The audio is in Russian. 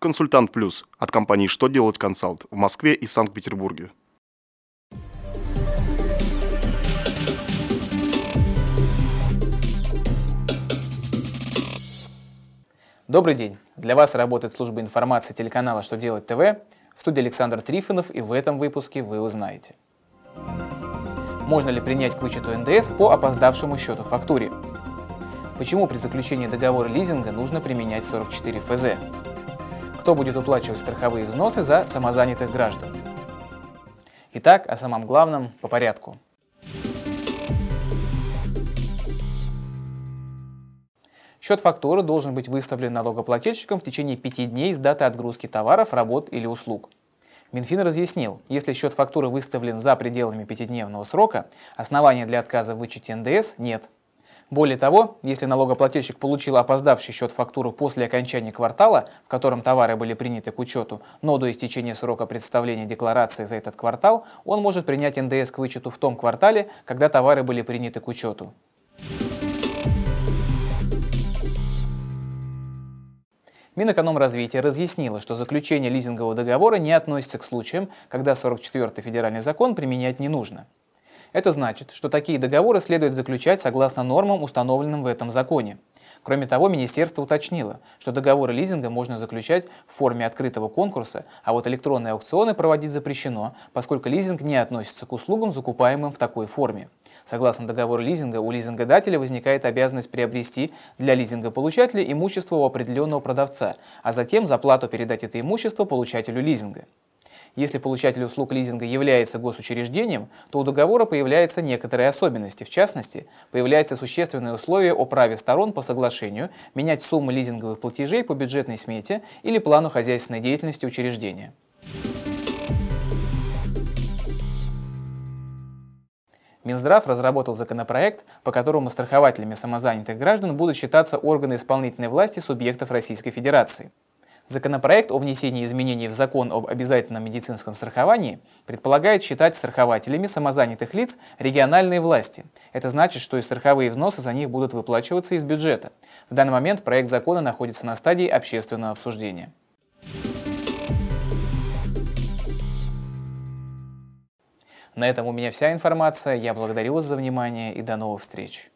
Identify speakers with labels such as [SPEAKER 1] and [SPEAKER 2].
[SPEAKER 1] Консультант Плюс от компании «Что делать консалт» в Москве и Санкт-Петербурге.
[SPEAKER 2] Добрый день! Для вас работает служба информации телеканала «Что делать ТВ». В студии Александр Трифонов и в этом выпуске вы узнаете. Можно ли принять к вычету НДС по опоздавшему счету фактуре? Почему при заключении договора лизинга нужно применять 44 ФЗ? Кто будет уплачивать страховые взносы за самозанятых граждан? Итак, о самом главном по порядку – Счет фактуры должен быть выставлен налогоплательщиком в течение пяти дней с даты отгрузки товаров, работ или услуг. Минфин разъяснил, если счет фактуры выставлен за пределами пятидневного срока, основания для отказа в вычете НДС нет. Более того, если налогоплательщик получил опоздавший счет фактуры после окончания квартала, в котором товары были приняты к учету, но до истечения срока представления декларации за этот квартал, он может принять НДС к вычету в том квартале, когда товары были приняты к учету. Минэкономразвития разъяснило, что заключение лизингового договора не относится к случаям, когда 44-й федеральный закон применять не нужно. Это значит, что такие договоры следует заключать согласно нормам, установленным в этом законе. Кроме того, министерство уточнило, что договоры лизинга можно заключать в форме открытого конкурса, а вот электронные аукционы проводить запрещено, поскольку лизинг не относится к услугам, закупаемым в такой форме. Согласно договору лизинга, у лизингодателя возникает обязанность приобрести для лизингополучателя имущество у определенного продавца, а затем за плату передать это имущество получателю лизинга. Если получатель услуг лизинга является госучреждением, то у договора появляются некоторые особенности. В частности, появляется существенное условие о праве сторон по соглашению менять суммы лизинговых платежей по бюджетной смете или плану хозяйственной деятельности учреждения. Минздрав разработал законопроект, по которому страхователями самозанятых граждан будут считаться органы исполнительной власти субъектов Российской Федерации. Законопроект о внесении изменений в закон об обязательном медицинском страховании предполагает считать страхователями самозанятых лиц региональные власти. Это значит, что и страховые взносы за них будут выплачиваться из бюджета. В данный момент проект закона находится на стадии общественного обсуждения. На этом у меня вся информация. Я благодарю вас за внимание и до новых встреч.